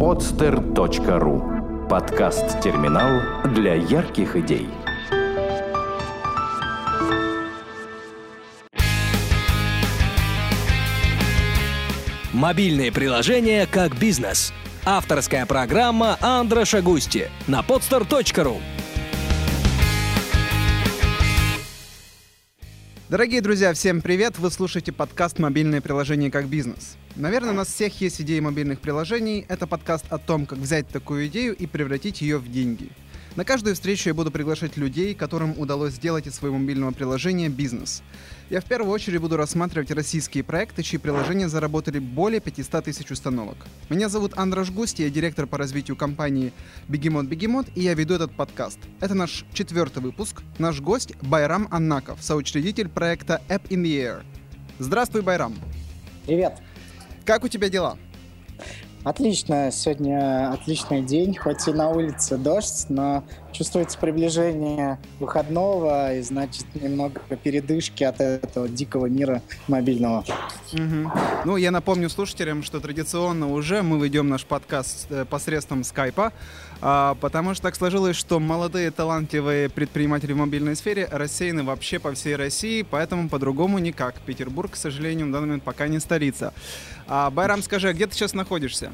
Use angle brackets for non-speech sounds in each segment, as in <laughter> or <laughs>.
podster.ru Подкаст-терминал для ярких идей. Мобильные приложения как бизнес. Авторская программа Андроша Густи на podster.ru Дорогие друзья, всем привет! Вы слушаете подкаст «Мобильные приложения как бизнес». Наверное, у нас всех есть идеи мобильных приложений. Это подкаст о том, как взять такую идею и превратить ее в деньги – на каждую встречу я буду приглашать людей, которым удалось сделать из своего мобильного приложения бизнес. Я в первую очередь буду рассматривать российские проекты, чьи приложения заработали более 500 тысяч установок. Меня зовут Андраш Густи, я директор по развитию компании Бегемот Бегемот, и я веду этот подкаст. Это наш четвертый выпуск. Наш гость Байрам Аннаков, соучредитель проекта App in the Air. Здравствуй, Байрам. Привет. Как у тебя дела? Отлично, сегодня отличный день, хоть и на улице дождь, но чувствуется приближение выходного и значит немного передышки от этого дикого мира мобильного. Угу. Ну, я напомню слушателям, что традиционно уже мы ведем наш подкаст э, посредством скайпа, потому что так сложилось, что молодые талантливые предприниматели в мобильной сфере рассеяны вообще по всей России, поэтому по-другому никак. Петербург, к сожалению, в данный момент пока не столица. А, Байрам, скажи, а где ты сейчас находишься?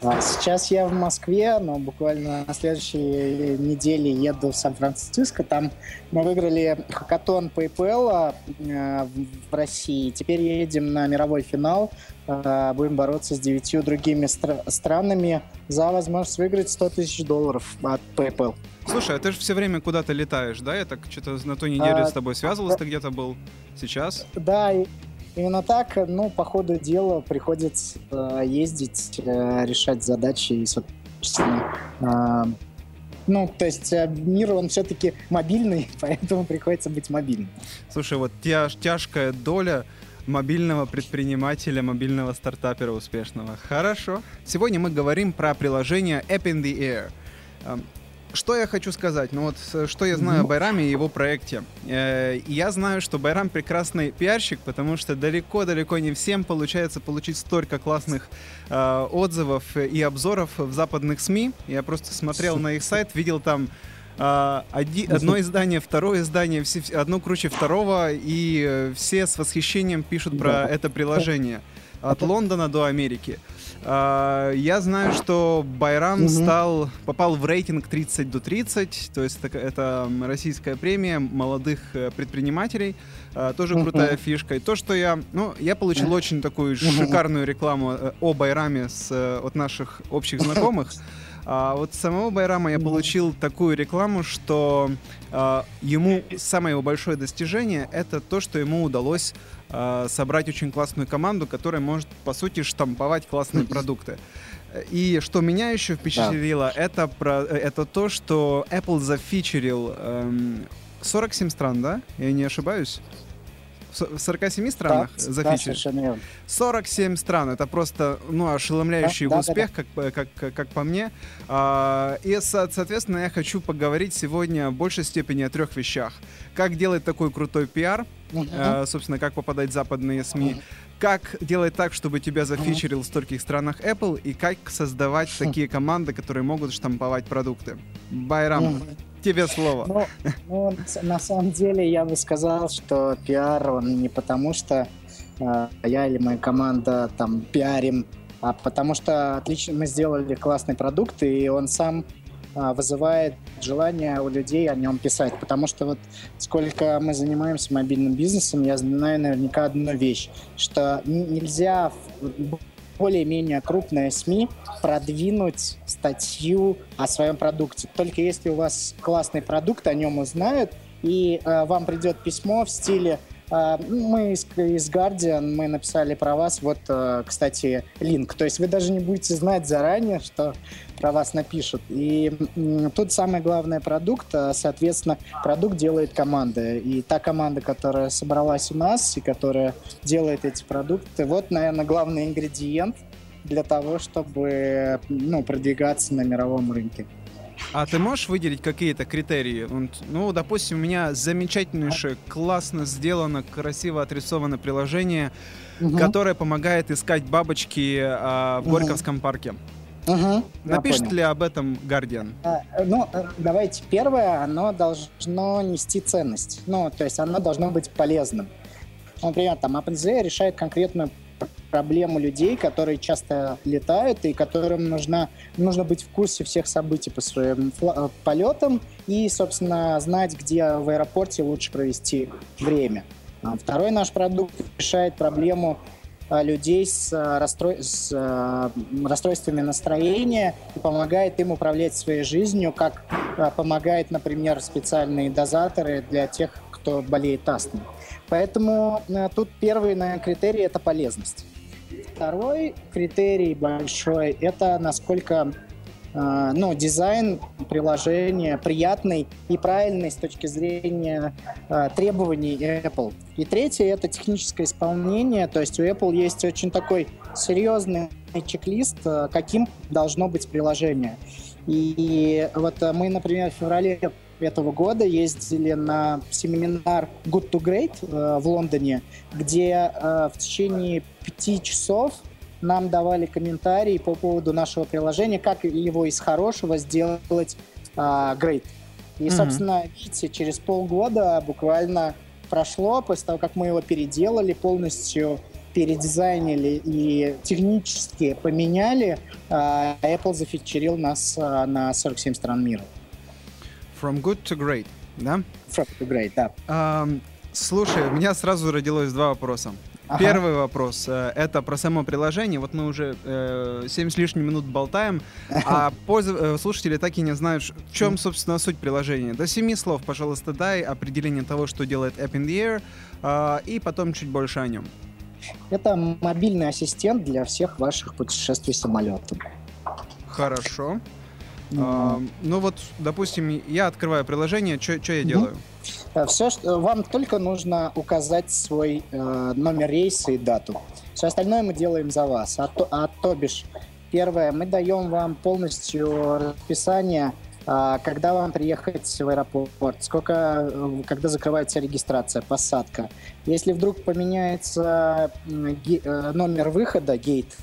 А, сейчас я в Москве, но буквально на следующей неделе еду в Сан-Франциско. Там мы выиграли хакатон PayPal э, в России. Теперь едем на мировой финал. Э, будем бороться с девятью другими стра- странами за возможность выиграть 100 тысяч долларов от PayPal. Слушай, а ты же все время куда-то летаешь, да? Я так что-то на той неделе а, с тобой связывался, ты где-то был сейчас? Да, Именно так, ну, по ходу дела приходится э, ездить, э, решать задачи и, собственно, э, ну, то есть э, мир, он все-таки мобильный, <laughs> поэтому приходится быть мобильным. Слушай, вот тяж, тяжкая доля мобильного предпринимателя, мобильного стартапера успешного. Хорошо. Сегодня мы говорим про приложение App in the Air. Что я хочу сказать? Ну вот, э, что я знаю о Байраме и его проекте. Э, я знаю, что Байрам прекрасный пиарщик, потому что далеко-далеко не всем получается получить столько классных э, отзывов и обзоров в западных СМИ. Я просто смотрел на их сайт, видел там Uh, оди, одно издание, второе издание, все, одно круче второго, и все с восхищением пишут про это приложение. От Лондона до Америки. А, я знаю, что Байрам угу. стал, попал в рейтинг 30 до 30, то есть это, это российская премия молодых э, предпринимателей, а, тоже угу. крутая фишка. И то, что я, ну, я получил очень такую шикарную рекламу э, о Байраме с, э, от наших общих знакомых. <laughs> А вот самого Байрама я получил такую рекламу, что а, ему самое его большое достижение это то, что ему удалось а, собрать очень классную команду, которая может, по сути, штамповать классные продукты. И что меня еще впечатлило, да. это, про, это то, что Apple зафичерил эм, 47 стран, да? Я не ошибаюсь? В 47 странах да, зафичили? Да, 47 стран. Это просто ну, ошеломляющий да, успех, да, да. Как, как, как по мне. А, и, соответственно, я хочу поговорить сегодня в большей степени о трех вещах. Как делать такой крутой пиар, uh-huh. а, собственно, как попадать в западные СМИ, uh-huh. как делать так, чтобы тебя зафичерил uh-huh. в стольких странах Apple, и как создавать uh-huh. такие команды, которые могут штамповать продукты. Байрам. Тебе слово. Ну, ну, на самом деле я бы сказал, что пиар, он не потому что э, я или моя команда там пиарим, а потому что отлично мы сделали классный продукт, и он сам э, вызывает желание у людей о нем писать. Потому что вот сколько мы занимаемся мобильным бизнесом, я знаю наверняка одну вещь, что нельзя более-менее крупная СМИ продвинуть статью о своем продукте. Только если у вас классный продукт, о нем узнают, и э, вам придет письмо в стиле мы из, из Guardian, мы написали про вас, вот, э, кстати, линк. То есть вы даже не будете знать заранее, что про вас напишут. И тут самое главное продукт, а, соответственно, продукт делает команда. И та команда, которая собралась у нас и которая делает эти продукты, вот, наверное, главный ингредиент для того, чтобы ну, продвигаться на мировом рынке. А ты можешь выделить какие-то критерии? Ну, допустим, у меня замечательнейшее, классно сделано, красиво отрисовано приложение, угу. которое помогает искать бабочки а, в Горьковском парке. Угу, Напишет ли об этом Guardian? А, ну, э, давайте. Первое, оно должно нести ценность. Ну, то есть оно должно быть полезным. Например, там OpenZA решает конкретную проблему людей, которые часто летают и которым нужно, нужно быть в курсе всех событий по своим э, полетам и, собственно, знать, где в аэропорте лучше провести время. А второй наш продукт решает проблему э, людей с, э, расстрой... с расстройствами настроения и помогает им управлять своей жизнью, как помогает, например, специальные дозаторы для тех, кто болеет астмой. Поэтому тут первый наверное, критерий – это полезность. Второй критерий большой – это насколько э, ну, дизайн приложения приятный и правильный с точки зрения э, требований Apple. И третье – это техническое исполнение. То есть у Apple есть очень такой серьезный чек-лист, э, каким должно быть приложение. И вот мы, например, в феврале этого года ездили на семинар Good to Great э, в Лондоне, где э, в течение пяти часов нам давали комментарии по поводу нашего приложения, как его из хорошего сделать э, great. И, mm-hmm. собственно, видите, через полгода буквально прошло, после того, как мы его переделали, полностью передизайнили и технически поменяли, э, Apple зафичерил нас э, на 47 стран мира. From good to great, да? From to great, да. Um, слушай, у меня сразу родилось два вопроса. Ага. Первый вопрос э, это про само приложение. Вот мы уже э, 7 с лишним минут болтаем, а <laughs> пользов... Э, слушатели так и не знают, в чем, собственно, суть приложения. До семи слов, пожалуйста, дай определение того, что делает App in the Air, э, и потом чуть больше о нем. Это мобильный ассистент для всех ваших путешествий самолетом. Хорошо. А, ну вот, допустим, я открываю приложение, что я делаю? Э, Все, что вам только нужно указать свой э, номер рейса и дату. Все остальное мы делаем за вас. А то, а то бишь, первое, мы даем вам полностью расписание, э, когда вам приехать в аэропорт, сколько, э, когда закрывается регистрация, посадка. Если вдруг поменяется э, номер выхода, гейт,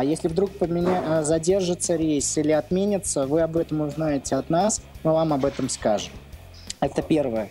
если вдруг поменя... Э, задержится рейс или отменится, вы об этом узнаете от нас, мы вам об этом скажем. Это первое.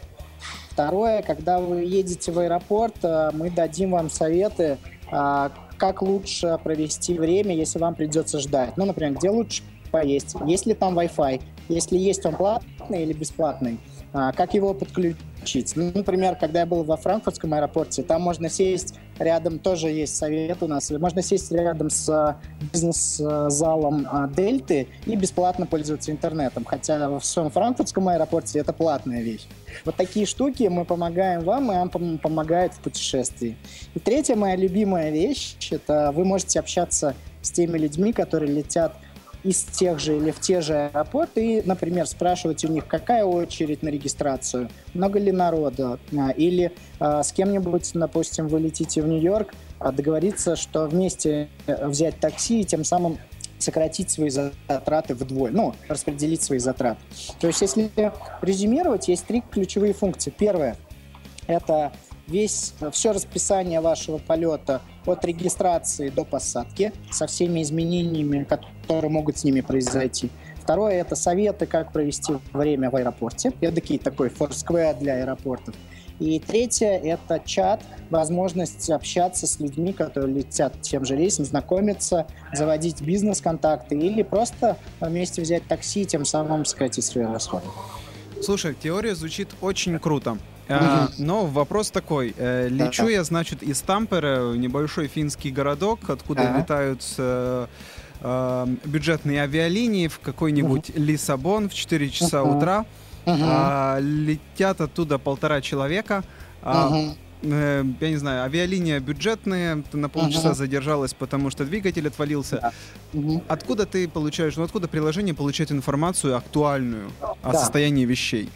Второе, когда вы едете в аэропорт, э, мы дадим вам советы, э, как лучше провести время, если вам придется ждать. Ну, например, где лучше поесть, есть ли там Wi-Fi, если есть он платный или бесплатный, как его подключить учить. Ну, например, когда я был во франкфуртском аэропорте, там можно сесть рядом, тоже есть совет у нас, можно сесть рядом с э, бизнес-залом э, Дельты и бесплатно пользоваться интернетом, хотя во всем франкфуртском аэропорте это платная вещь. Вот такие штуки мы помогаем вам, и вам помогает в путешествии. И третья моя любимая вещь, это вы можете общаться с теми людьми, которые летят из тех же или в те же аэропорты и, например, спрашивать у них, какая очередь на регистрацию, много ли народа, а, или а, с кем-нибудь, допустим, вы летите в Нью-Йорк, а, договориться, что вместе э, взять такси и тем самым сократить свои затраты вдвое, ну, распределить свои затраты. То есть, если резюмировать, есть три ключевые функции. Первое – это весь, все расписание вашего полета от регистрации до посадки со всеми изменениями, которые могут с ними произойти. Второе – это советы, как провести время в аэропорте. Эдакий такой Foursquare для аэропортов. И третье – это чат, возможность общаться с людьми, которые летят тем же рейсом, знакомиться, заводить бизнес-контакты или просто вместе взять такси, тем самым сократить свои расходы. Слушай, теория звучит очень круто. А, но вопрос такой. Э, лечу я, значит, из Тампера, небольшой финский городок, откуда ага. летают э, э, бюджетные авиалинии в какой-нибудь Лиссабон в 4 часа утра. А, летят оттуда полтора человека. А, я не знаю, авиалиния бюджетная, ты на полчаса uh-huh. задержалась, потому что двигатель отвалился. Uh-huh. Откуда ты получаешь, ну откуда приложение получает информацию актуальную да. о состоянии вещей?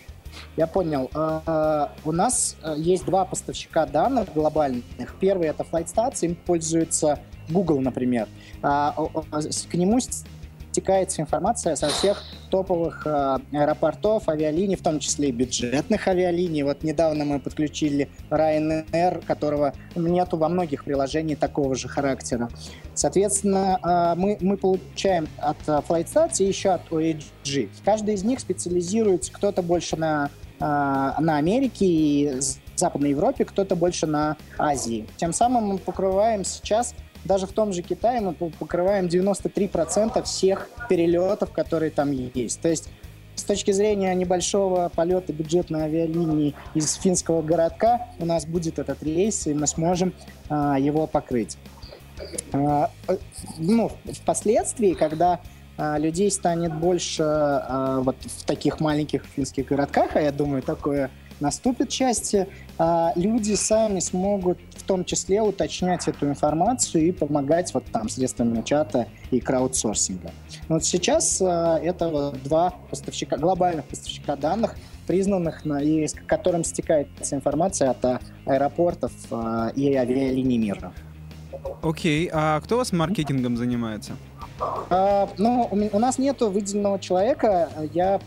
Я понял. А, у нас э, есть два поставщика данных глобальных. Первый это FlightStats, им пользуется Google, например. А, к нему стекается информация со всех топовых э, аэропортов, авиалиний, в том числе и бюджетных авиалиний. Вот недавно мы подключили Ryanair, которого нету во многих приложениях такого же характера. Соответственно, э, мы, мы получаем от э, FlightStats и еще от OAG. Каждый из них специализируется, кто-то больше на, на Америке и Западной Европе, кто-то больше на Азии. Тем самым мы покрываем сейчас даже в том же Китае мы покрываем 93% всех перелетов, которые там есть. То есть с точки зрения небольшого полета бюджетной авиалинии из финского городка у нас будет этот рейс, и мы сможем а, его покрыть. А, ну, впоследствии, когда людей станет больше а, вот в таких маленьких финских городках, а я думаю, такое наступит счастье, а люди сами смогут в том числе уточнять эту информацию и помогать вот там средствами чата и краудсорсинга. Вот сейчас а, это вот два поставщика, глобальных поставщика данных, признанных, на, и с которым стекается информация от аэропортов а, и авиалиний мира. Окей, а кто у вас маркетингом занимается? А, ну, у, у нас нету выделенного человека. Я,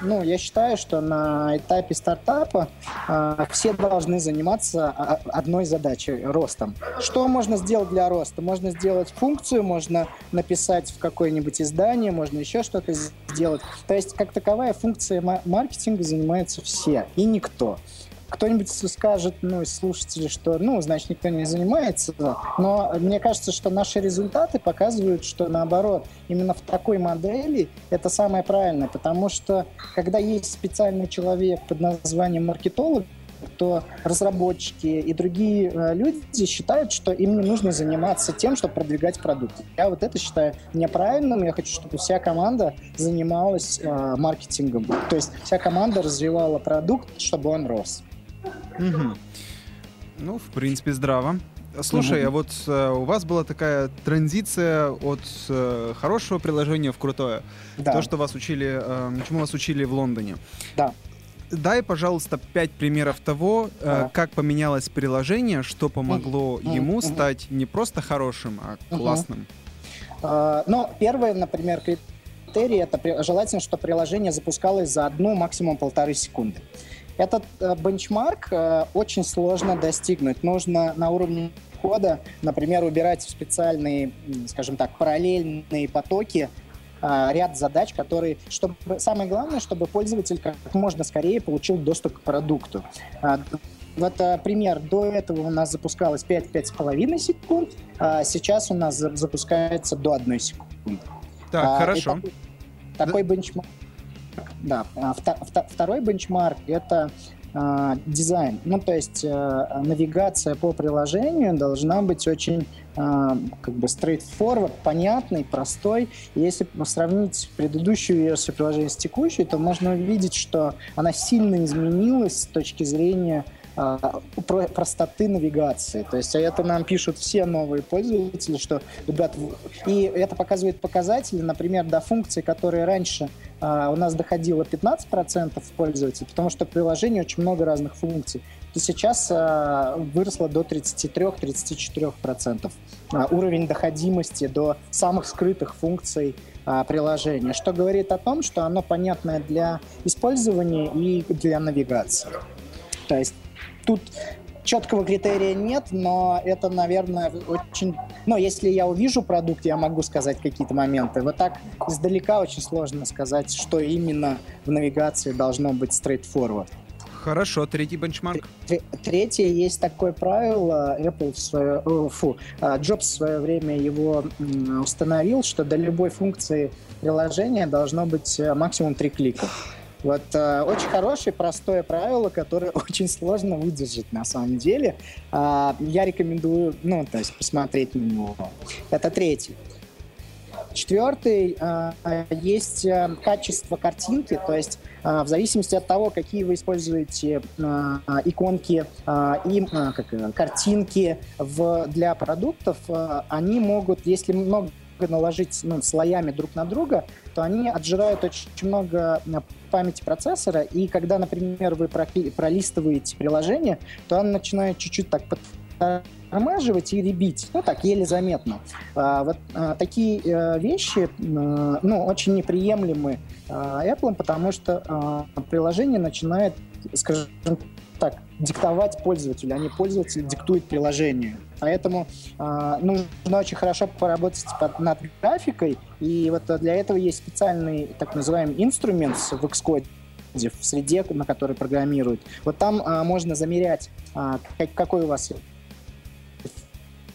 ну, я считаю, что на этапе стартапа а, все должны заниматься одной задачей — ростом. Что можно сделать для роста? Можно сделать функцию, можно написать в какое-нибудь издание, можно еще что-то сделать. То есть, как таковая функция маркетинга занимаются все и никто кто-нибудь скажет, ну, из слушателей, что, ну, значит, никто не занимается. Но мне кажется, что наши результаты показывают, что наоборот, именно в такой модели это самое правильное, потому что когда есть специальный человек под названием маркетолог, то разработчики и другие э, люди считают, что им не нужно заниматься тем, чтобы продвигать продукт. Я вот это считаю неправильным. Я хочу, чтобы вся команда занималась э, маркетингом. То есть вся команда развивала продукт, чтобы он рос. Угу. Ну, в принципе, здраво. Слушай, угу. а вот э, у вас была такая транзиция от э, хорошего приложения в крутое. Да. То, что вас учили, э, чему вас учили в Лондоне. Да. Дай, пожалуйста, пять примеров того, э, как поменялось приложение, что помогло mm ему mm стать не просто хорошим, а классным. Uh, ну, первое, например, критерий это желательно, чтобы приложение запускалось за одну, максимум полторы секунды. Этот э, бенчмарк э, очень сложно достигнуть. Нужно на уровне кода, например, убирать в специальные, скажем так, параллельные потоки э, ряд задач, которые, чтобы самое главное, чтобы пользователь как можно скорее получил доступ к продукту. Вот пример. До этого у нас запускалось 5-5,5 секунд, а сейчас у нас запускается до 1 секунды. Так, а, хорошо. Такой, такой бенчмарк да. А второй бенчмарк — это Uh, дизайн. Ну, то есть uh, навигация по приложению должна быть очень uh, как бы straightforward, понятной, простой. Если сравнить предыдущую версию приложения с текущей, то можно увидеть, что она сильно изменилась с точки зрения а, простоты навигации. То есть это нам пишут все новые пользователи, что, ребят, и это показывает показатели, например, до функций, которые раньше а, у нас доходило 15% пользователей, потому что в приложении очень много разных функций, то сейчас а, выросло до 33-34%. А, уровень доходимости до самых скрытых функций а, приложения, что говорит о том, что оно понятное для использования и для навигации. То есть тут четкого критерия нет, но это, наверное, очень... Ну, если я увижу продукт, я могу сказать какие-то моменты. Вот так издалека очень сложно сказать, что именно в навигации должно быть straightforward. Хорошо, третий бенчмарк. Третье, есть такое правило, Apple в свое, фу, а, Джобс в свое время его установил, что до любой функции приложения должно быть э, максимум три клика. Вот э, очень хорошее, простое правило, которое <laughs> очень сложно выдержать на самом деле. Э, я рекомендую, ну, то есть посмотреть на него. Это третий. Четвертый, э, есть э, качество картинки, то есть э, в зависимости от того, какие вы используете э, иконки э, и э, как, картинки в, для продуктов, э, они могут, если много наложить ну, слоями друг на друга, то они отжирают очень много э, памяти процессора, и когда, например, вы пролистываете приложение, то оно начинает чуть-чуть так притормаживать и ребить, ну так, еле заметно. А, вот а, такие а, вещи, а, ну, очень неприемлемы а, Apple, потому что а, приложение начинает, скажем так, диктовать пользователю, а не пользователь диктует приложение. Поэтому э, нужно очень хорошо поработать под, над графикой, и вот для этого есть специальный так называемый инструмент в Xcode, в среде, на которой программируют. Вот там а, можно замерять, а, как, какой у вас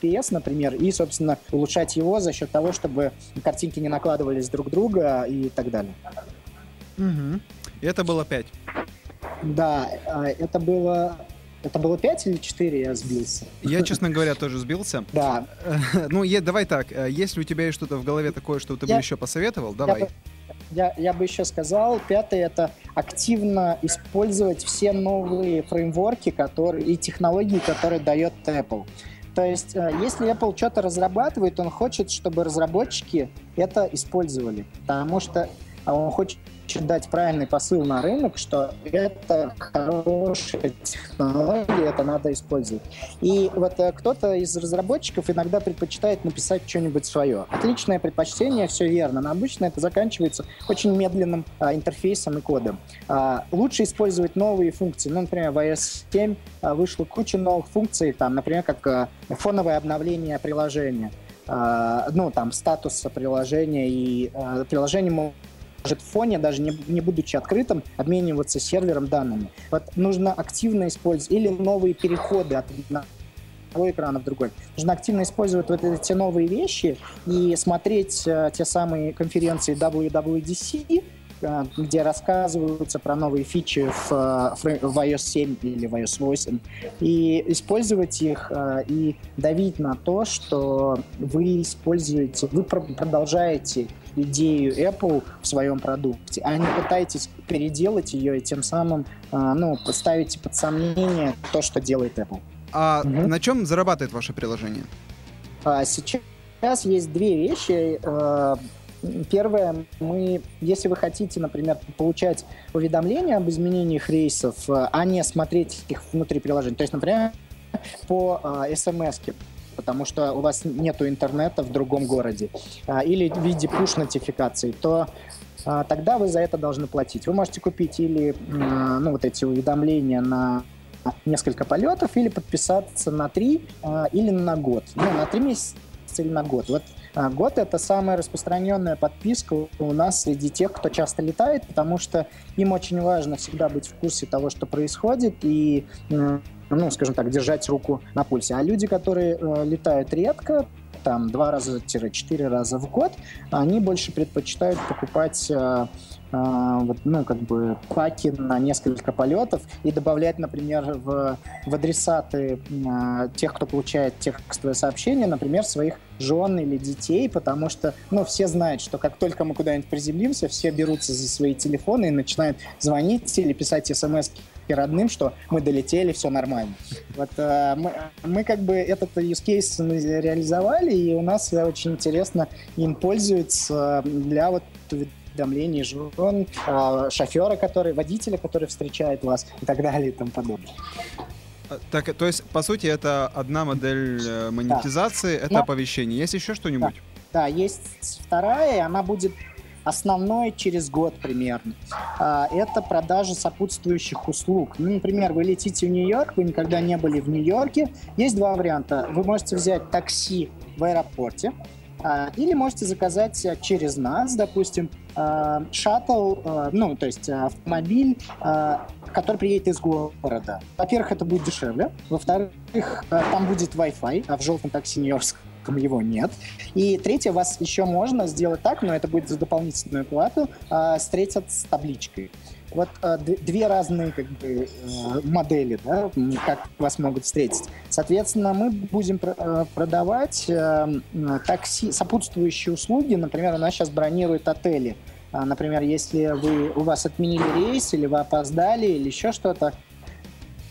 FPS, например, и, собственно, улучшать его за счет того, чтобы картинки не накладывались друг друга и так далее. Угу. И это было 5. Да, а, это было это было 5 или 4, я сбился? Я, честно говоря, тоже сбился. Да. <laughs> Ну, давай так, если у тебя есть что-то в голове такое, что ты бы еще посоветовал, давай. Я, я бы еще сказал, пятое это активно использовать все новые фреймворки которые, и технологии, которые дает Apple. То есть, э, если Apple что-то разрабатывает, он хочет, чтобы разработчики это использовали, потому что он хочет дать правильный посыл на рынок, что это хорошая технология, это надо использовать. И вот э, кто-то из разработчиков иногда предпочитает написать что-нибудь свое. Отличное предпочтение, все верно, но обычно это заканчивается очень медленным а, интерфейсом и кодом. А, лучше использовать новые функции. Ну, например, в iOS 7 а, вышло куча новых функций, там, например, как а, фоновое обновление приложения. Uh, ну, там, статуса приложения, и uh, приложение в фоне, даже не, не будучи открытым, обмениваться сервером данными. Вот нужно активно использовать или новые переходы от одного экрана в другой. Нужно активно использовать вот эти новые вещи и смотреть э, те самые конференции WWDC, э, где рассказываются про новые фичи в, э, в iOS 7 или в iOS 8, и использовать их э, и давить на то, что вы используете, вы продолжаете идею Apple в своем продукте, а не пытаетесь переделать ее и тем самым а, ну, поставите под сомнение то, что делает Apple. А угу. на чем зарабатывает ваше приложение? А, сейчас есть две вещи. А, первое, мы, если вы хотите, например, получать уведомления об изменениях рейсов, а не смотреть их внутри приложения, то есть, например, по смс потому что у вас нет интернета в другом городе, а, или в виде push-нотификаций, то а, тогда вы за это должны платить. Вы можете купить или ну, вот эти уведомления на несколько полетов, или подписаться на три а, или на год. Ну, на три месяца или на год. Вот год это самая распространенная подписка у нас среди тех, кто часто летает, потому что им очень важно всегда быть в курсе того, что происходит, и ну, скажем так, держать руку на пульсе. А люди, которые э, летают редко, там два раза-четыре раза в год, они больше предпочитают покупать э, э, вот, ну, как бы паки на несколько полетов и добавлять, например, в, в адресаты э, тех, кто получает текстовое сообщение, например, своих жен или детей, потому что, ну, все знают, что как только мы куда-нибудь приземлимся, все берутся за свои телефоны и начинают звонить или писать смс родным, что мы долетели, все нормально. Вот э, мы, мы как бы этот use case реализовали, и у нас очень интересно им пользуются для вот уведомлений жен, э, шофера, который, водителя, который встречает вас и так далее и тому подобное. А, так, то есть, по сути, это одна модель э, монетизации, да. это Но... оповещение. Есть еще что-нибудь? Да. да, есть вторая, она будет основной через год примерно. А, это продажа сопутствующих услуг. Ну, например, вы летите в Нью-Йорк, вы никогда не были в Нью-Йорке. Есть два варианта. Вы можете взять такси в аэропорте, а, или можете заказать через нас, допустим, а, шаттл, ну, то есть автомобиль, который приедет из города. Во-первых, это будет дешевле. Во-вторых, там будет Wi-Fi, а в желтом такси нью-йоркском его нет. И третье, вас еще можно сделать так, но это будет за дополнительную плату, э, встретят с табличкой. Вот э, две разные как бы, э, модели, да, как вас могут встретить. Соответственно, мы будем пр э, продавать э, такси, сопутствующие услуги. Например, у нас сейчас бронируют отели. Э, например, если вы, у вас отменили рейс, или вы опоздали, или еще что-то,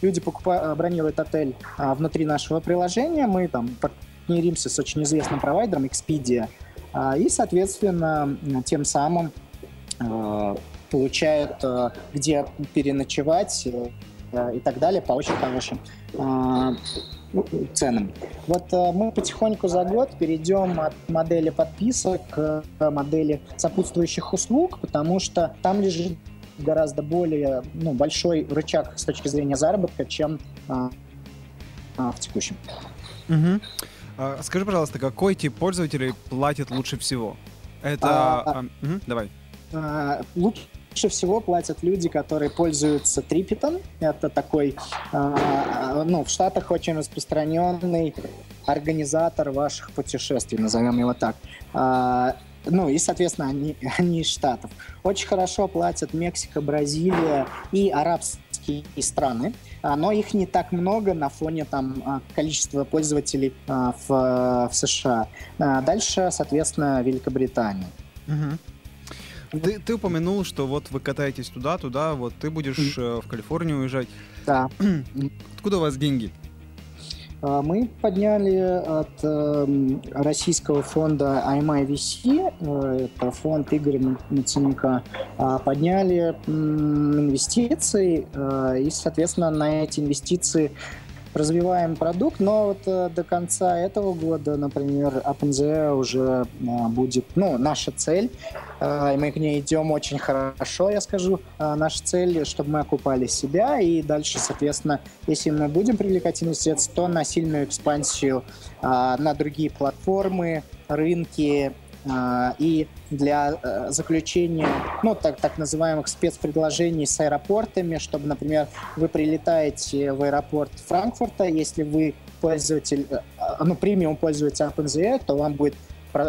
люди покупают, бронируют отель а, внутри нашего приложения, мы там партнеримся с очень известным провайдером Expedia, а, и, соответственно, тем самым а, получают, а, где переночевать э, и так далее по очень хорошим ценами. Вот э, мы потихоньку за год перейдем от модели подписок к модели сопутствующих услуг, потому что там лежит гораздо более ну, большой рычаг с точки зрения заработка, чем а, а, в текущем. Угу. А, скажи, пожалуйста, какой тип пользователей платит лучше всего? Это... А, а, угу, давай. А, лучше всего платят люди, которые пользуются Трипитон. Это такой, ну, в Штатах очень распространенный организатор ваших путешествий, назовем его так. Ну и, соответственно, они, <laughs> они из Штатов. Очень хорошо платят Мексика, Бразилия и арабские страны, а, но их не так много на фоне там а, количества пользователей а, в, в США. Дальше, соответственно, Великобритания. Угу. Ты, ты упомянул, что вот вы катаетесь туда-туда, вот ты будешь mm. в Калифорнию уезжать. Да. <clears throat> Откуда у вас деньги? А, мы подняли от эм, российского фонда IMIVC, э, это фонд Игоря Маценюка, а, подняли инвестиции, э, и, соответственно, на эти инвестиции развиваем продукт, но вот э, до конца этого года, например, OpenZE уже э, будет, ну, наша цель, э, и мы к ней идем очень хорошо, я скажу. Э, наша цель, чтобы мы окупали себя, и дальше, соответственно, если мы будем привлекать инвестиции, то на сильную экспансию э, на другие платформы, рынки, и для э, заключения, ну, так, так называемых спецпредложений с аэропортами, чтобы, например, вы прилетаете в аэропорт Франкфурта, если вы пользователь, э, ну, премиум пользователь OpenZE, то вам будет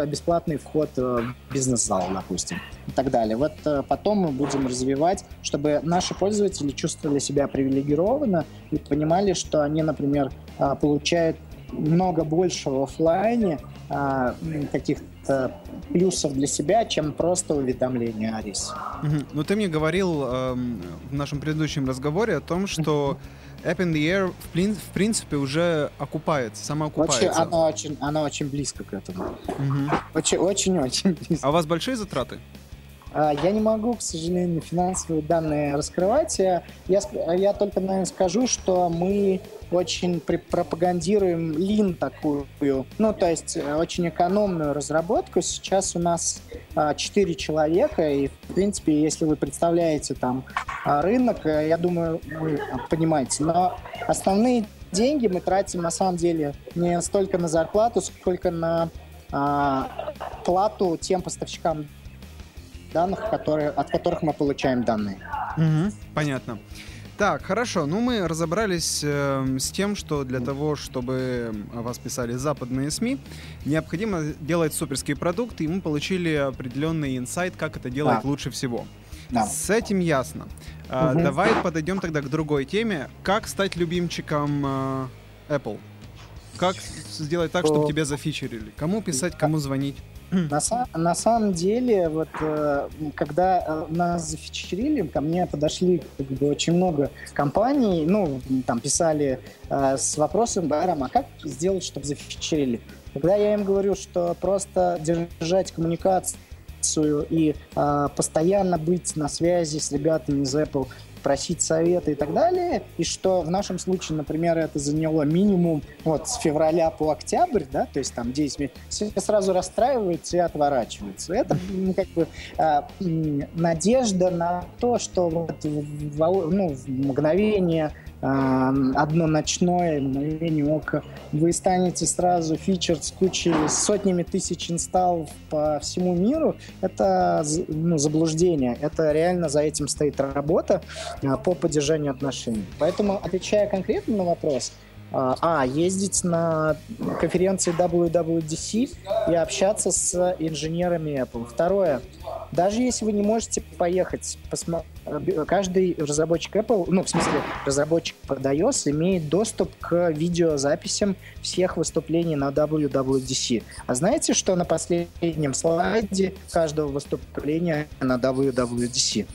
бесплатный вход в бизнес-зал, допустим, и так далее. Вот э, потом мы будем развивать, чтобы наши пользователи чувствовали себя привилегированно и понимали, что они, например, получают много больше в офлайне а, каких-то плюсов для себя, чем просто уведомление о рисе. Угу. Ну, ты мне говорил э, в нашем предыдущем разговоре о том, что App in the Air в, в принципе уже окупается, самоокупается. Очень, она, очень, она очень близко к этому. Очень-очень близко. А у вас большие затраты? А, я не могу, к сожалению, финансовые данные раскрывать. Я, я только, наверное, скажу, что мы очень пропагандируем лин такую, ну, то есть э, очень экономную разработку. Сейчас у нас а, 4 человека, и, в принципе, если вы представляете там а, рынок, э, я думаю, вы понимаете. Но основные деньги мы тратим, на самом деле, не столько на зарплату, сколько на а, плату тем поставщикам данных, которые, от которых мы получаем данные. Угу, понятно. Так, хорошо. Ну, мы разобрались э, с тем, что для того, чтобы о вас писали западные СМИ, необходимо делать суперский продукт, и мы получили определенный инсайт, как это делать да. лучше всего. Да. С этим ясно. Э, угу. Давай подойдем тогда к другой теме. Как стать любимчиком э, Apple? Как сделать так, чтобы тебя зафичерили? Кому писать, кому звонить? На, на самом деле, вот э, когда э, нас зафичерили, ко мне подошли как бы, очень много компаний, ну, там писали э, с вопросом, Байрам, а как сделать, чтобы зафичерили? Когда я им говорю, что просто держать коммуникацию и э, постоянно быть на связи с ребятами из Apple, просить советы и так далее, и что в нашем случае, например, это заняло минимум вот с февраля по октябрь, да, то есть там 10 месяцев, все сразу расстраиваются и отворачиваются. Это ну, как бы а, надежда на то, что вот в, ну, в мгновение одно ночное мгновение ока, вы станете сразу фичер с кучей, с сотнями тысяч инсталлов по всему миру, это ну, заблуждение. Это реально за этим стоит работа а, по поддержанию отношений. Поэтому, отвечая конкретно на вопрос, а, а, ездить на конференции WWDC и общаться с инженерами Apple. Второе, даже если вы не можете поехать, посмо... каждый разработчик Apple, ну, в смысле, разработчик под iOS имеет доступ к видеозаписям всех выступлений на WWDC. А знаете, что на последнем слайде каждого выступления на WWDC?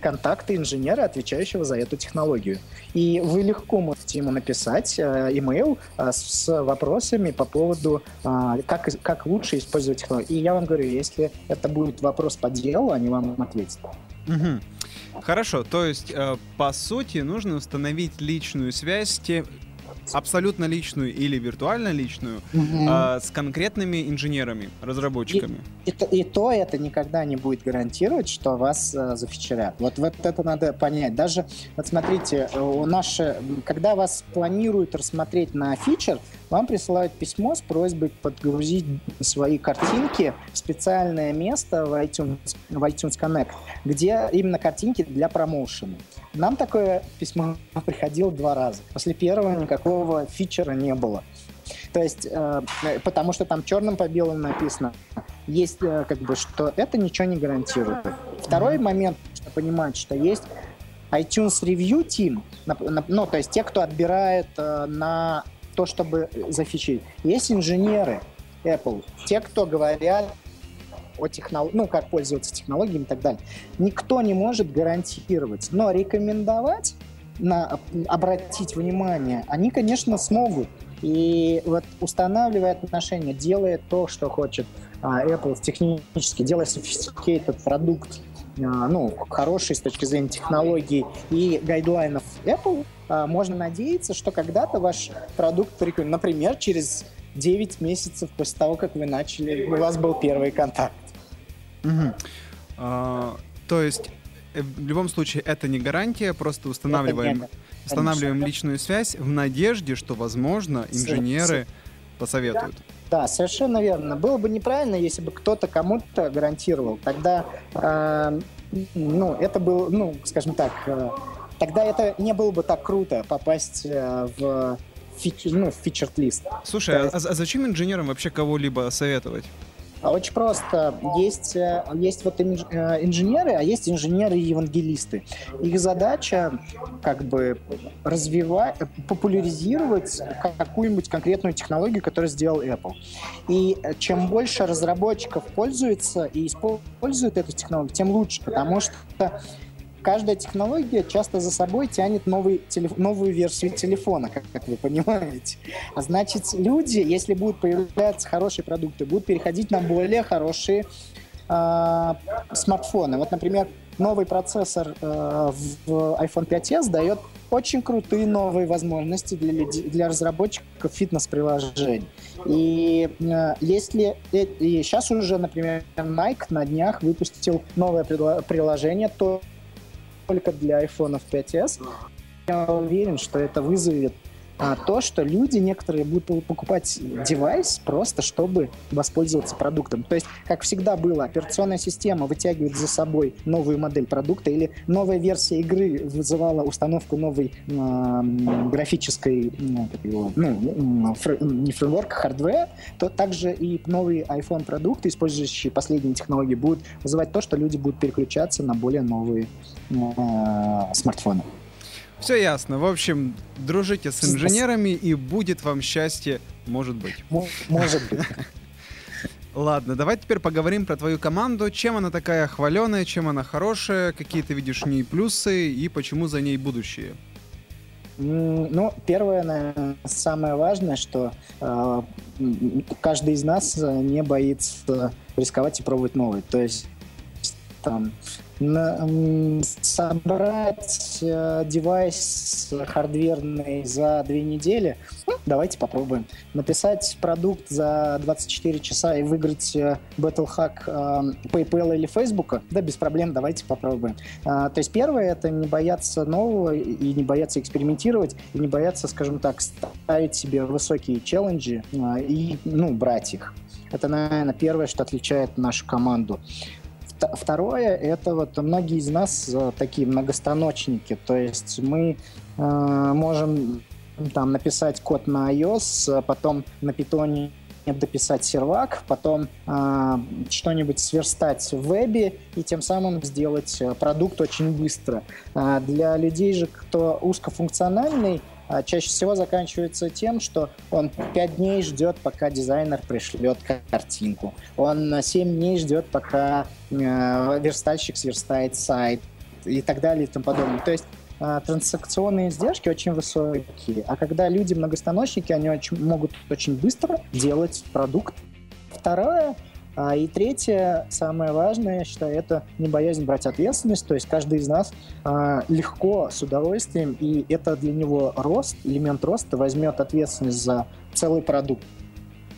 Контакты инженера, отвечающего за эту технологию. И вы легко можете ему написать э, имейл э, с вопросами по поводу, э, как, как лучше использовать технологию. И я вам говорю, если это будет вопрос по делу, они вам ответят. Угу. Хорошо, то есть, э, по сути, нужно установить личную связь с, те, абсолютно личную или виртуально личную, Мгм. а, с конкретными инженерами, разработчиками. И, то- и то это никогда не будет гарантировать, что вас э, зафичерят. Вот, вот это надо понять. Даже, вот смотрите, э, у наши, когда вас планируют рассмотреть на фичер, вам присылают письмо с просьбой подгрузить свои картинки в специальное место в iTunes, в iTunes Connect, где именно картинки для промоушена. Нам такое письмо <laughs> приходило два раза. После первого никакого фичера не было. То есть, э, потому что там черным по белому написано, есть э, как бы, что это ничего не гарантирует. Второй момент, что понимать, что есть iTunes Review Team, нап- нап- ну, то есть те, кто отбирает э, на то, чтобы зафичить. Есть инженеры Apple, те, кто говорят о технологии, ну, как пользоваться технологиями и так далее. Никто не может гарантировать, но рекомендовать, на, обратить внимание, они, конечно, смогут. И вот устанавливая отношения, делая то, что хочет а, Apple технически, делая sophisticated продукт, а, ну, хороший с точки зрения технологий и гайдлайнов Apple, а, можно надеяться, что когда-то ваш продукт. Например, через 9 месяцев после того, как вы начали, у вас был первый контакт. Мгм. А, то есть, в любом случае, это не гарантия, просто устанавливаем, устанавливаем конечно. личную связь в надежде, что, возможно, инженеры посоветуют. Да, совершенно верно. Было бы неправильно, если бы кто-то кому-то гарантировал. Тогда, э, ну, это было, ну, скажем так, э, тогда это не было бы так круто попасть э, в фич, ну, в фичерд лист. Слушай, а, а зачем инженерам вообще кого-либо советовать? А Очень просто. Есть, э, есть вот э, инженеры, а есть инженеры-евангелисты. Их задача как бы развивать, популяризировать какую-нибудь конкретную технологию, которую сделал Apple. И э, чем больше разработчиков пользуется и используют эту технологию, тем лучше, потому что каждая технология часто за собой тянет новый телеф- новую версию телефона, как, как вы понимаете. А значит, люди, если будут появляться хорошие продукты, будут переходить на более хорошие а, смартфоны. Вот, например, новый процессор э, в iPhone 5s дает очень крутые новые возможности для, для разработчиков фитнес-приложений. И э, если э, и сейчас уже, например, Nike на днях выпустил новое приложение то- только для iPhone 5s. Я уверен, что это вызовет а, то, что люди некоторые будут покупать девайс просто, чтобы воспользоваться продуктом. То есть, как всегда было, операционная система вытягивает за собой новую модель продукта или новая версия игры вызывала установку новой м, графической, ну, фрэ- не фреймворка, хардвера, то также и новые iPhone продукты, использующие последние технологии, будут вызывать то, что люди будут переключаться на более новые а, смартфоны. Все ясно. В общем, дружите с инженерами, и будет вам счастье, может быть. Мо- Может быть. <laughs> Ладно, давай теперь поговорим про твою команду. Чем она такая хваленая, чем она хорошая, какие ты видишь в ней плюсы и почему за ней будущее. Ну, первое, наверное, самое важное, что э, каждый из нас э, не боится рисковать и пробовать новое. То есть там собрать э, девайс хардверный за две недели, давайте попробуем. Написать продукт за 24 часа и выиграть э, Battle Hack э, PayPal или Facebook, да, без проблем, давайте попробуем. А, то есть первое это не бояться нового и- не бояться экспериментировать, и не бояться, скажем так, ставить себе высокие челленджи а, и, ну, брать их. Это, наверное, первое, что отличает нашу команду. Вт- Второе, это вот многие из нас э, такие многостаночники, то есть мы э, можем там написать код на iOS, а потом на питоне дописать сервак, потом э, что-нибудь сверстать в вебе и тем самым сделать э, продукт очень быстро. А для людей же, кто узкофункциональный, чаще всего заканчивается тем, что он 5 дней ждет, пока дизайнер пришлет картинку. Он 7 дней ждет, пока э, верстальщик сверстает сайт и так далее и тому подобное. То есть а, транзакционные издержки очень высокие. А когда люди многостаночники, они очень, могут очень быстро делать продукт. Второе, А, и третье, самое важное, я считаю, это не боязнь брать ответственность. То есть каждый из нас а, легко, с удовольствием, и это для него рост, элемент роста, возьмет ответственность за целый продукт,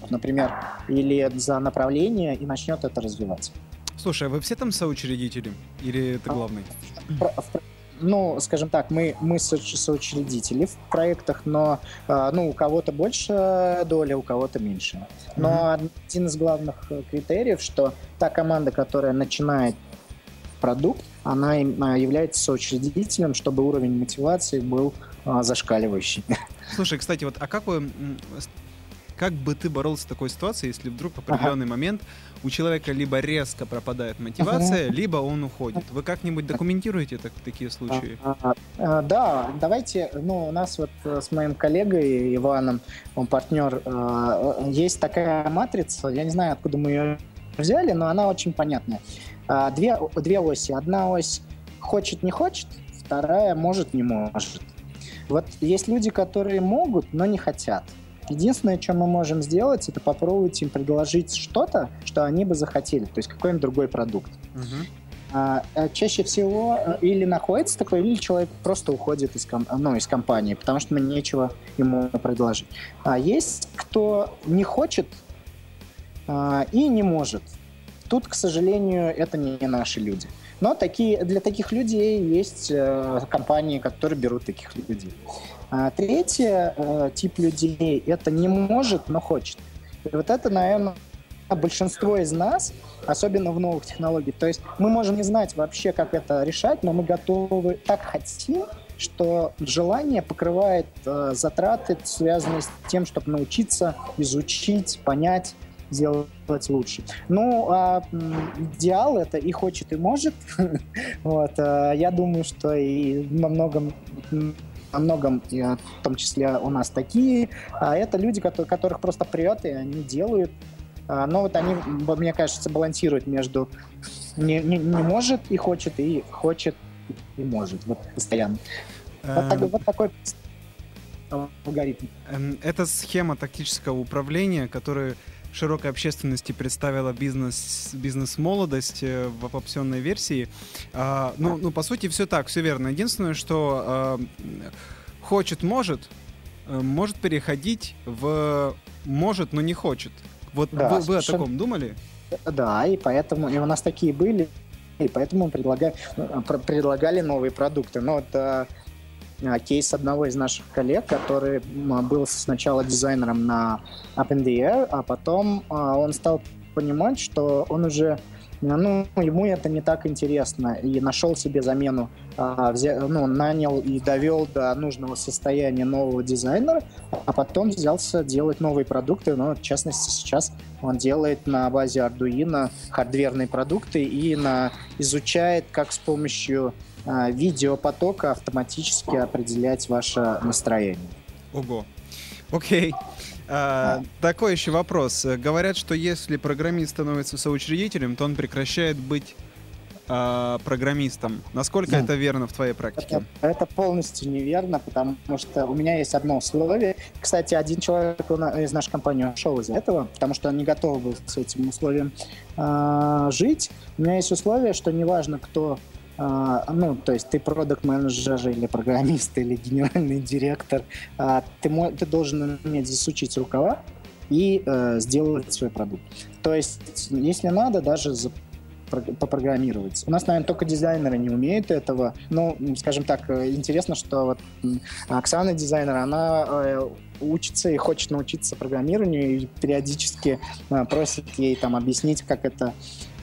например, или за направление и начнет это развивать. Слушай, а вы все там соучредители? Или ты главный? Ну, скажем так, мы, мы со соучредители в проектах, но а, ну, у кого-то больше доля, у кого-то меньше. Но mm-hmm. один из главных э, критериев, что та команда, которая начинает продукт, она а, является соучредителем, чтобы уровень мотивации был а, зашкаливающий. Слушай, кстати, вот а как вы как бы ты боролся с такой ситуацией, если вдруг в определенный ага. момент у человека либо резко пропадает мотивация, ага. либо он уходит? Вы как-нибудь документируете так, такие случаи? А, а, а, да, давайте, ну, у нас вот э, с моим коллегой Иваном, он партнер, э, есть такая матрица, я не знаю, откуда мы ее взяли, но она очень понятная. Две, две оси. Одна ось хочет, не хочет, вторая может, не может. Вот есть люди, которые могут, но не хотят. Единственное, что мы можем сделать, это попробовать им предложить что-то, что они бы захотели, то есть какой-нибудь другой продукт. Uh-huh. А, чаще всего э, или находится такой, или человек просто уходит из, ком- ну, из компании, потому что мне нечего ему предложить. А есть кто не хочет а, и не может. Тут, к сожалению, это не наши люди. Но такие, для таких людей есть э, компании, которые берут таких людей. А третий э, тип людей это не может, но хочет. И вот это, наверное, большинство из нас, особенно в новых технологиях. То есть мы можем не знать вообще, как это решать, но мы готовы, так хотим, что желание покрывает э, затраты, связанные с тем, чтобы научиться, изучить, понять, сделать лучше. Ну, а идеал это и хочет, и может. <laughs> вот, а, я думаю, что и во многом во многом, в том числе у нас такие, а это люди, которых просто прет, и они делают. А, но вот они, мне кажется, балансируют между не, не, не может и хочет, и хочет и может. Вот постоянно. Вот, так, вот такой алгоритм. Эм, это схема тактического управления, которая широкой общественности представила бизнес, бизнес-молодость в опционной версии. А, ну, ну, по сути, все так, все верно. Единственное, что а, хочет, может, э, может переходить в может, но не хочет. Вот да, вы, вы о таком думали? Да, и поэтому и у нас такие были, и поэтому предлагали, предлагали новые продукты. Но это а, кейс одного из наших коллег, который был сначала дизайнером на Air, а потом а, он стал понимать, что он уже ну, ему это не так интересно, и нашел себе замену, а, взя, ну, нанял и довел до нужного состояния нового дизайнера, а потом взялся делать новые продукты, ну, в частности, сейчас он делает на базе Arduino хардверные продукты и на, изучает, как с помощью видеопотока автоматически определять ваше настроение. Ого. Окей. А, такой еще вопрос. Говорят, что если программист становится соучредителем, то он прекращает быть а, программистом. Насколько это верно в твоей практике? Это, это полностью неверно, потому что у меня есть одно условие. Кстати, один человек из нашей компании ушел из этого, потому что он не готов был с этим условием а, жить. У меня есть условие, что неважно, кто а, ну, то есть ты продукт менеджер или программист или генеральный директор, а, ты, ты должен уметь засучить рукава и э, сделать свой продукт. То есть, если надо, даже за попрограммировать. У нас, наверное, только дизайнеры не умеют этого. Ну, скажем так, э, интересно, что вот Оксана дизайнер, она э, учится и хочет научиться программированию и периодически просит ей там объяснить, как это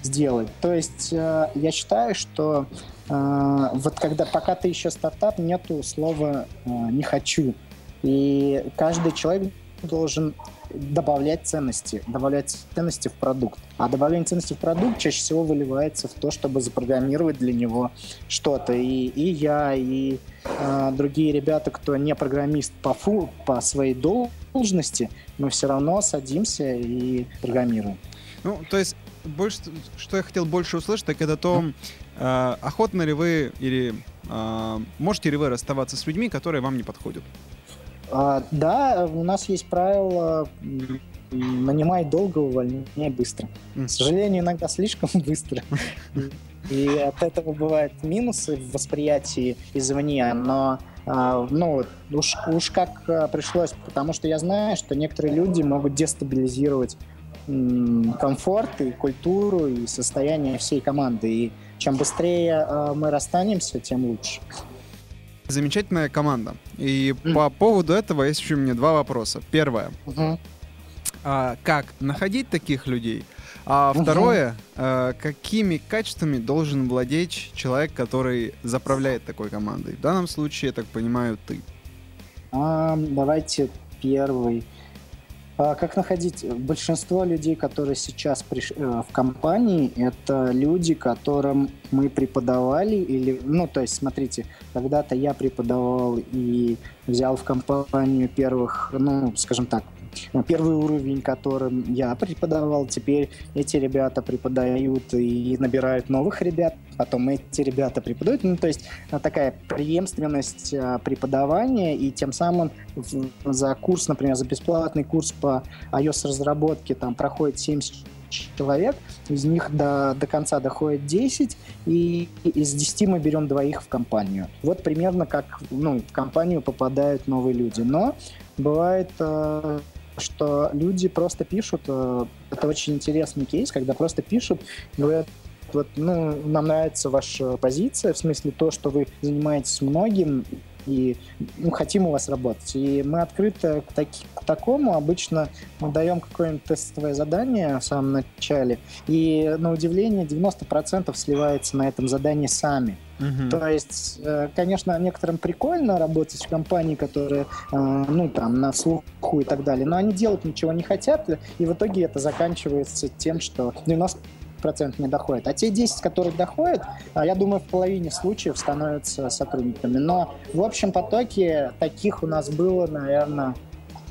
сделать. То есть э, я считаю, что э, вот когда пока ты еще стартап, нету слова э, «не хочу». И каждый человек должен добавлять ценности, добавлять ценности в продукт. А добавление ценности в продукт чаще всего выливается в то, чтобы запрограммировать для него что-то. И, и я, и э, другие ребята, кто не программист по, фу, по своей должности, мы все равно садимся и программируем. Ну, то есть больше, что я хотел больше услышать, так это то, э, охотно ли вы или э, можете ли вы расставаться с людьми, которые вам не подходят? А, да, у нас есть правило нанимай долго, увольняй быстро. К сожалению, иногда слишком <laughs> быстро. И от этого бывают минусы в восприятии извне, но а, ну, уж, уж как а, пришлось, потому что я знаю, что некоторые люди могут дестабилизировать комфорт и культуру и состояние всей команды. И чем быстрее а, мы расстанемся, тем лучше. Замечательная команда. И mm. по поводу этого есть еще у меня два вопроса. Первое. Mm-hmm. А, как находить таких людей? А второе, э, какими качествами должен владеть человек, который заправляет такой командой? В данном случае, я так понимаю, ты. А, давайте первый. А, как находить? Большинство людей, которые сейчас приш... Э, в компании, это люди, которым мы преподавали или, ну, то есть, смотрите, когда-то я преподавал и взял в компанию первых, ну, скажем так, первый уровень, которым я преподавал, теперь эти ребята преподают и набирают новых ребят, потом эти ребята преподают. Ну, то есть а, такая преемственность а, преподавания, и тем самым за курс, например, за бесплатный курс по iOS-разработке там проходит 70 человек, из них до, до конца доходит 10, и из 10 мы берем двоих в компанию. Вот примерно как ну, в компанию попадают новые люди. Но бывает э, что люди просто пишут, э, это очень интересный кейс, когда просто пишут, говорят, вот, ну, нам нравится ваша позиция, в смысле то, что вы занимаетесь многим, и ну, хотим у вас работать. И мы открыты к, таки, к такому. Обычно мы даем какое-нибудь тестовое задание в самом начале, и на удивление 90% сливается на этом задании сами. Uh-huh. То есть, э, конечно, некоторым прикольно работать в компании, которые, э, ну, там, на слуху и так далее, но они делать ничего не хотят, и в итоге это заканчивается тем, что 90 процент не доходит. А те 10, которые доходят, а, я думаю, в половине случаев становятся сотрудниками. Но в общем потоке таких у нас было, наверное,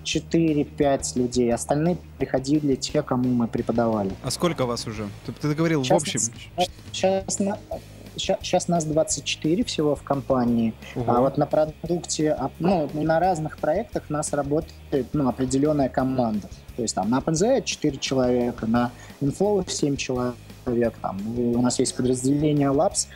4-5 людей. Остальные приходили те, кому мы преподавали. А сколько вас уже? Ты, ты говорил сейчас, в общем. Сейчас, сейчас нас 24 всего в компании, угу. а вот на продукте, а, ну, на разных проектах у нас работает ну, определенная команда. То есть там на OpenZ 4 человека, на Inflow 7 человек, там, у нас есть подразделение Labs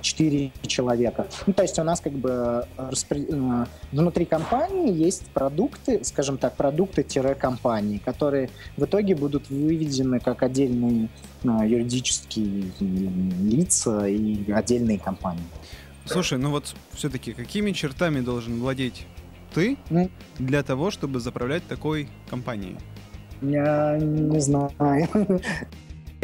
4 а, человека. Ну, то есть у нас как бы распри... Э, внутри компании есть продукты, скажем так, продукты-компании, которые в итоге будут выведены как отдельные а, юридические лица и отдельные компании. Слушай, ну вот все-таки какими чертами должен владеть ты для того, чтобы заправлять такой компанией? Я не знаю. <laughs>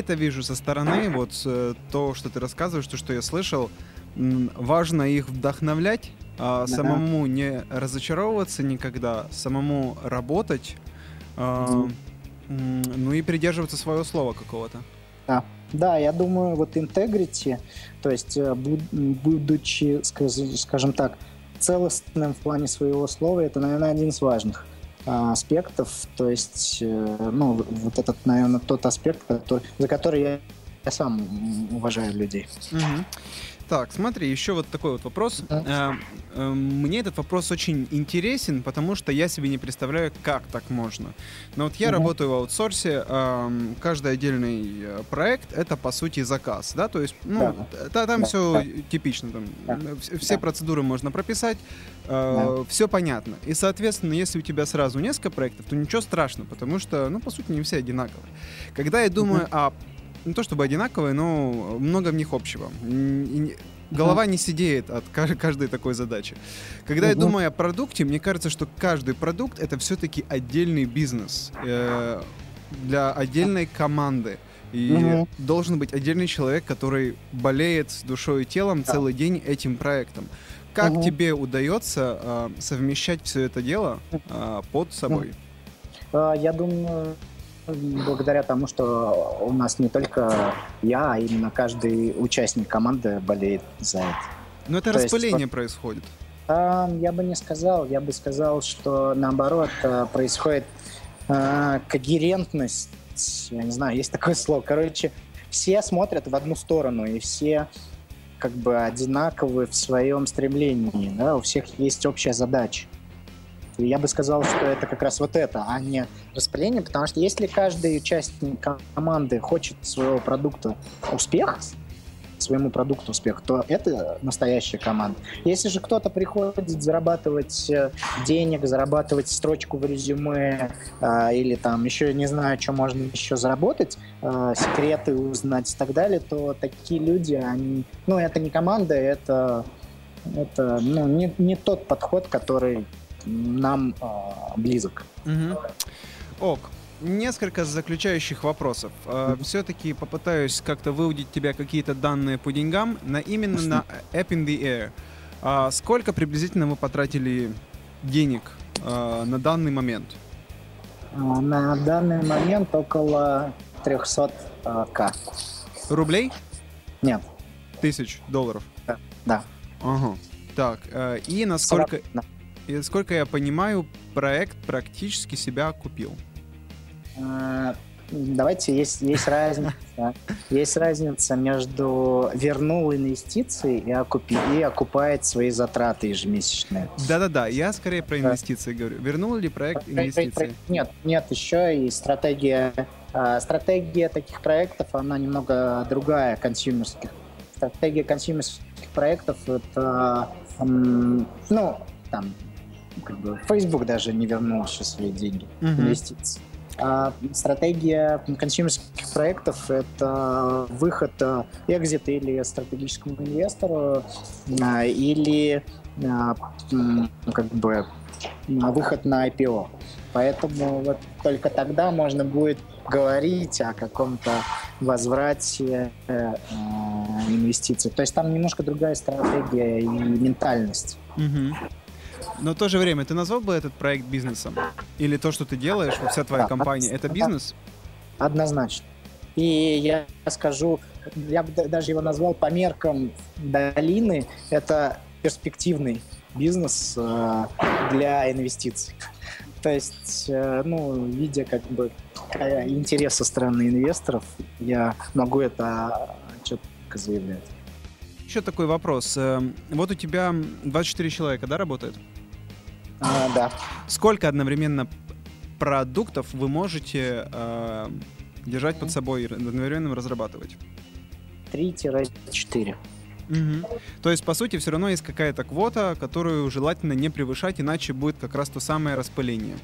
Это вижу со стороны, вот э, то, что ты рассказываешь, то, что я слышал, важно их вдохновлять, а да. самому не разочаровываться никогда, самому работать, а, ну и придерживаться своего слова какого-то. Да. Да, я думаю, вот integrity, то есть э, будучи, скажем так, целостным в плане своего слова, это, наверное, один из важных. А, аспектов. То есть, э, ну, вот этот, наверное, тот аспект, который, за который я, я сам уважаю людей. Угу. Так, смотри, еще вот такой вот вопрос. Да. Э, э, мне этот вопрос очень интересен, потому что я себе не представляю, как так можно. Но вот я угу. работаю в аутсорсе, каждый отдельный э, проект это по сути заказ, да, то есть, ну, да. там да. все да. типично, там да. все да. процедуры можно прописать, да. все понятно. И, соответственно, если у тебя сразу несколько проектов, то ничего страшного, потому что, ну, по сути, не все одинаковые. Когда я думаю угу. о не то чтобы одинаковые, но много в них общего. Голова не сидеет от каждой такой задачи. Когда я думаю о продукте, мне кажется, что каждый продукт это все-таки отдельный бизнес э, для отдельной команды. И угу. должен быть отдельный человек, который болеет душой и телом да. целый день этим проектом. Как угу. тебе удается э, совмещать все это дело э, под собой? Я думаю, благодаря тому, что у нас не только я, а именно каждый участник команды болеет за это. Но это То распыление есть, происходит. Я бы не сказал. Я бы сказал, что наоборот а, происходит а, когерентность. Я не знаю, есть такое слово. Короче, все смотрят в одну сторону, и все как бы одинаковы в своем стремлении. Да? У всех есть общая задача. И я бы сказал, что это как раз вот это, а не распределение, потому что если каждый участник команды хочет своего продукта успех, своему продукту успех, то это настоящая команда. Если же кто-то приходит зарабатывать э, денег, зарабатывать строчку в резюме э, или там еще не знаю, что можно еще заработать, э, секреты узнать и так далее, то такие люди, они, ну, это не команда, это, это ну, не, не тот подход, который нам э, близок. Угу. Ок, несколько заключающих вопросов. Mm-hmm. Все-таки попытаюсь как-то выудить тебя какие-то данные по деньгам на именно на App in the Air. А сколько приблизительно вы потратили денег а, на данный момент? А, на данный момент около 300к. Рублей? Нет. Тысяч долларов? Да. да. Ага. Так, и насколько... 40, И сколько я понимаю, проект практически себя купил. А, давайте, есть, есть разница. Есть разница между вернул инвестиции и, окупи, и окупает свои затраты ежемесячные. Да-да-да, я скорее про инвестиции говорю. Вернул ли проект инвестиции? Нет, нет, еще и стратегия. А, стратегия таких проектов, она немного другая консюмерских. Стратегия консюмерских проектов это, ну, там, как бы Facebook даже не вернул еще свои деньги, uh-huh. инвестиции. А стратегия консюмерских проектов — это выход, э, экзит или стратегическому инвестору, а, или а, как бы выход на IPO. Поэтому вот только тогда можно будет говорить о каком-то возврате э, инвестиций. То есть там немножко другая стратегия и ментальность. Угу. Но в то же время, ты назвал бы этот проект бизнесом? Или то, что ты делаешь, вся твоя да, компания, это бизнес? Однозначно. И я скажу, я бы даже его назвал по меркам долины, это перспективный бизнес э, для инвестиций. <laughs> То есть, э, ну, видя как бы интерес со стороны инвесторов, я могу это четко заявлять. Еще такой вопрос. Э, вот у тебя 24 человека, да, работает? А, да. Сколько одновременно продуктов вы можете э, держать под собой и одновременно разрабатывать? 3-4. Угу. То есть, по сути, все равно есть какая-то квота, которую желательно не превышать, иначе будет как раз то самое распыление.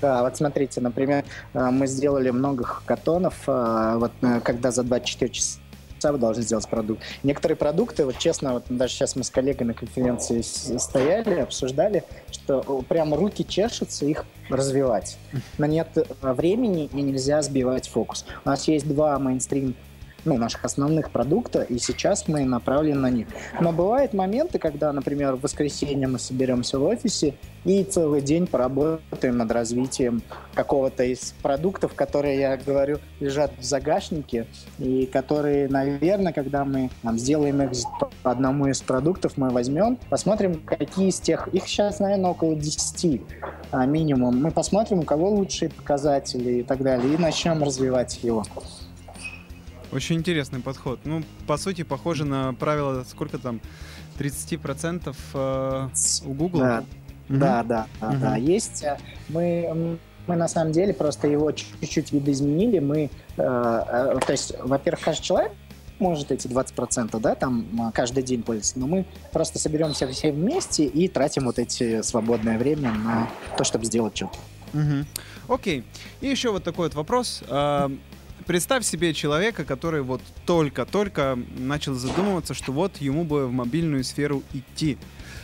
Да, вот смотрите, например, э, мы сделали много хакатонов, вот э, когда за 24 часа часа вы должны сделать продукт. Некоторые продукты, вот честно, вот даже сейчас мы с коллегой на конференции стояли, обсуждали, что прям руки чешутся их развивать. Но нет времени и нельзя сбивать фокус. У нас есть два мейнстрим ну, наших основных продукта, и сейчас мы направлены на них. Но бывают моменты, когда, например, в воскресенье мы соберемся в офисе и целый день поработаем над развитием какого-то из продуктов, которые, я говорю, лежат в загашнике, и которые, наверное, когда мы там, сделаем их по одному из продуктов, мы возьмем, посмотрим, какие из тех, их сейчас, наверное, около 10 а, минимум, мы посмотрим, у кого лучшие показатели и так далее, и начнем развивать его. Очень интересный подход. Ну, по сути, похоже на правило, сколько там, 30% э, у Google? Да, угу. да, да, да, угу. да. Есть. Э, мы, мы на самом деле просто его чуть-чуть видоизменили. Мы, э, э, то есть, во-первых, каждый человек может эти 20%, да, там каждый день пользоваться, но мы просто соберемся все вместе и тратим вот эти свободное время на то, чтобы сделать что-то. Угу. Окей. И еще вот такой вот вопрос. Представь себе человека, который вот только-только начал задумываться, что вот ему бы в мобильную сферу идти.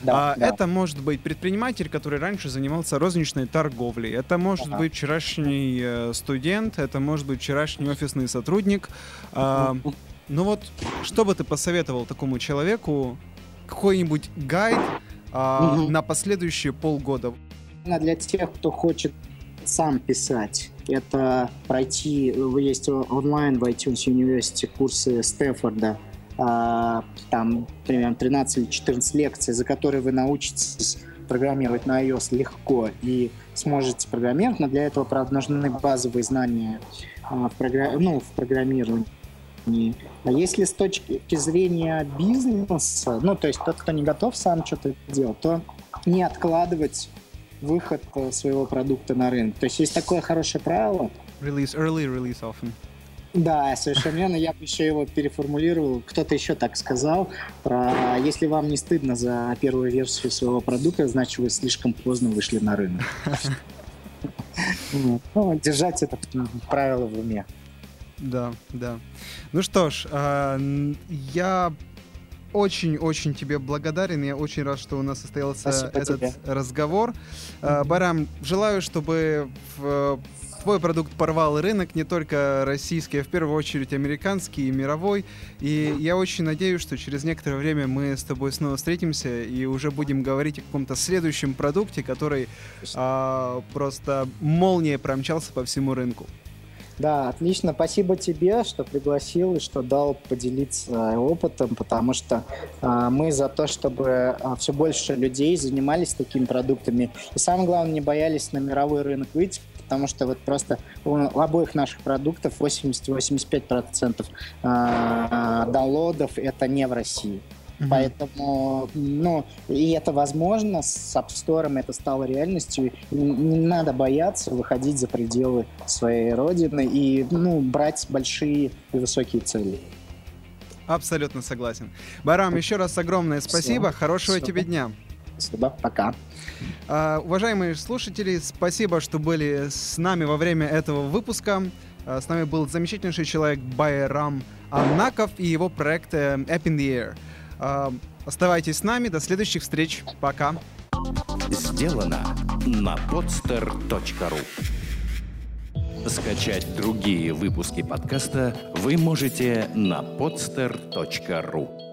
Да, а, да. Это может быть предприниматель, который раньше занимался розничной торговлей. Это может ага. быть вчерашний э, студент, это может быть вчерашний офисный сотрудник. А, ну вот, что бы ты посоветовал такому человеку? Какой-нибудь гайд а, угу. на последующие полгода? Для тех, кто хочет сам писать это пройти, есть онлайн в iTunes University курсы Стэнфорда, а, там примерно 13 или 14 лекций, за которые вы научитесь программировать на iOS легко и сможете программировать, но для этого, правда, нужны базовые знания а, в, програ... ну, в программировании. А если с точки зрения бизнеса, ну, то есть тот, кто не готов сам что-то делать, то не откладывать выход э, своего продукта на рынок. То есть есть такое хорошее правило. Release early, release often. Да, совершенно верно. Я бы еще его переформулировал. Кто-то еще так сказал. Про если вам не стыдно за первую версию своего продукта, значит вы слишком поздно вышли на рынок. <laughs> Ну, держать это правило в уме. Да, да. Ну что ж, а, я очень-очень тебе благодарен. Я очень рад, что у нас состоялся Спасибо этот тебе. разговор. А, Барам, желаю, чтобы в- твой продукт порвал рынок, не только российский, а в первую очередь американский и мировой. И я очень надеюсь, что через некоторое время мы с тобой снова встретимся и уже будем говорить о каком-то следующем продукте, который а, просто молнией промчался по всему рынку. Да, отлично. Спасибо тебе, что пригласил и что дал поделиться опытом, потому что а, мы за то, чтобы все больше людей занимались такими продуктами. И самое главное, не боялись на мировой рынок выйти, потому что вот просто у обоих наших продуктов 80-85% а, даунлодов это не в России. Поэтому, ну, и это возможно, с App Store это стало реальностью. Не надо бояться выходить за пределы своей родины и, ну, брать большие и высокие цели. Абсолютно согласен. Барам, еще раз огромное спасибо. Всё. Хорошего Всё. тебе дня. Спасибо, пока. А, уважаемые слушатели, спасибо, что были с нами во время этого выпуска. А, с нами был замечательнейший человек Байрам Аннаков и его проект э, App in the Air. А, оставайтесь с нами. До следующих встреч. Пока. Сделано на podster.ru Скачать другие выпуски подкаста вы можете на podster.ru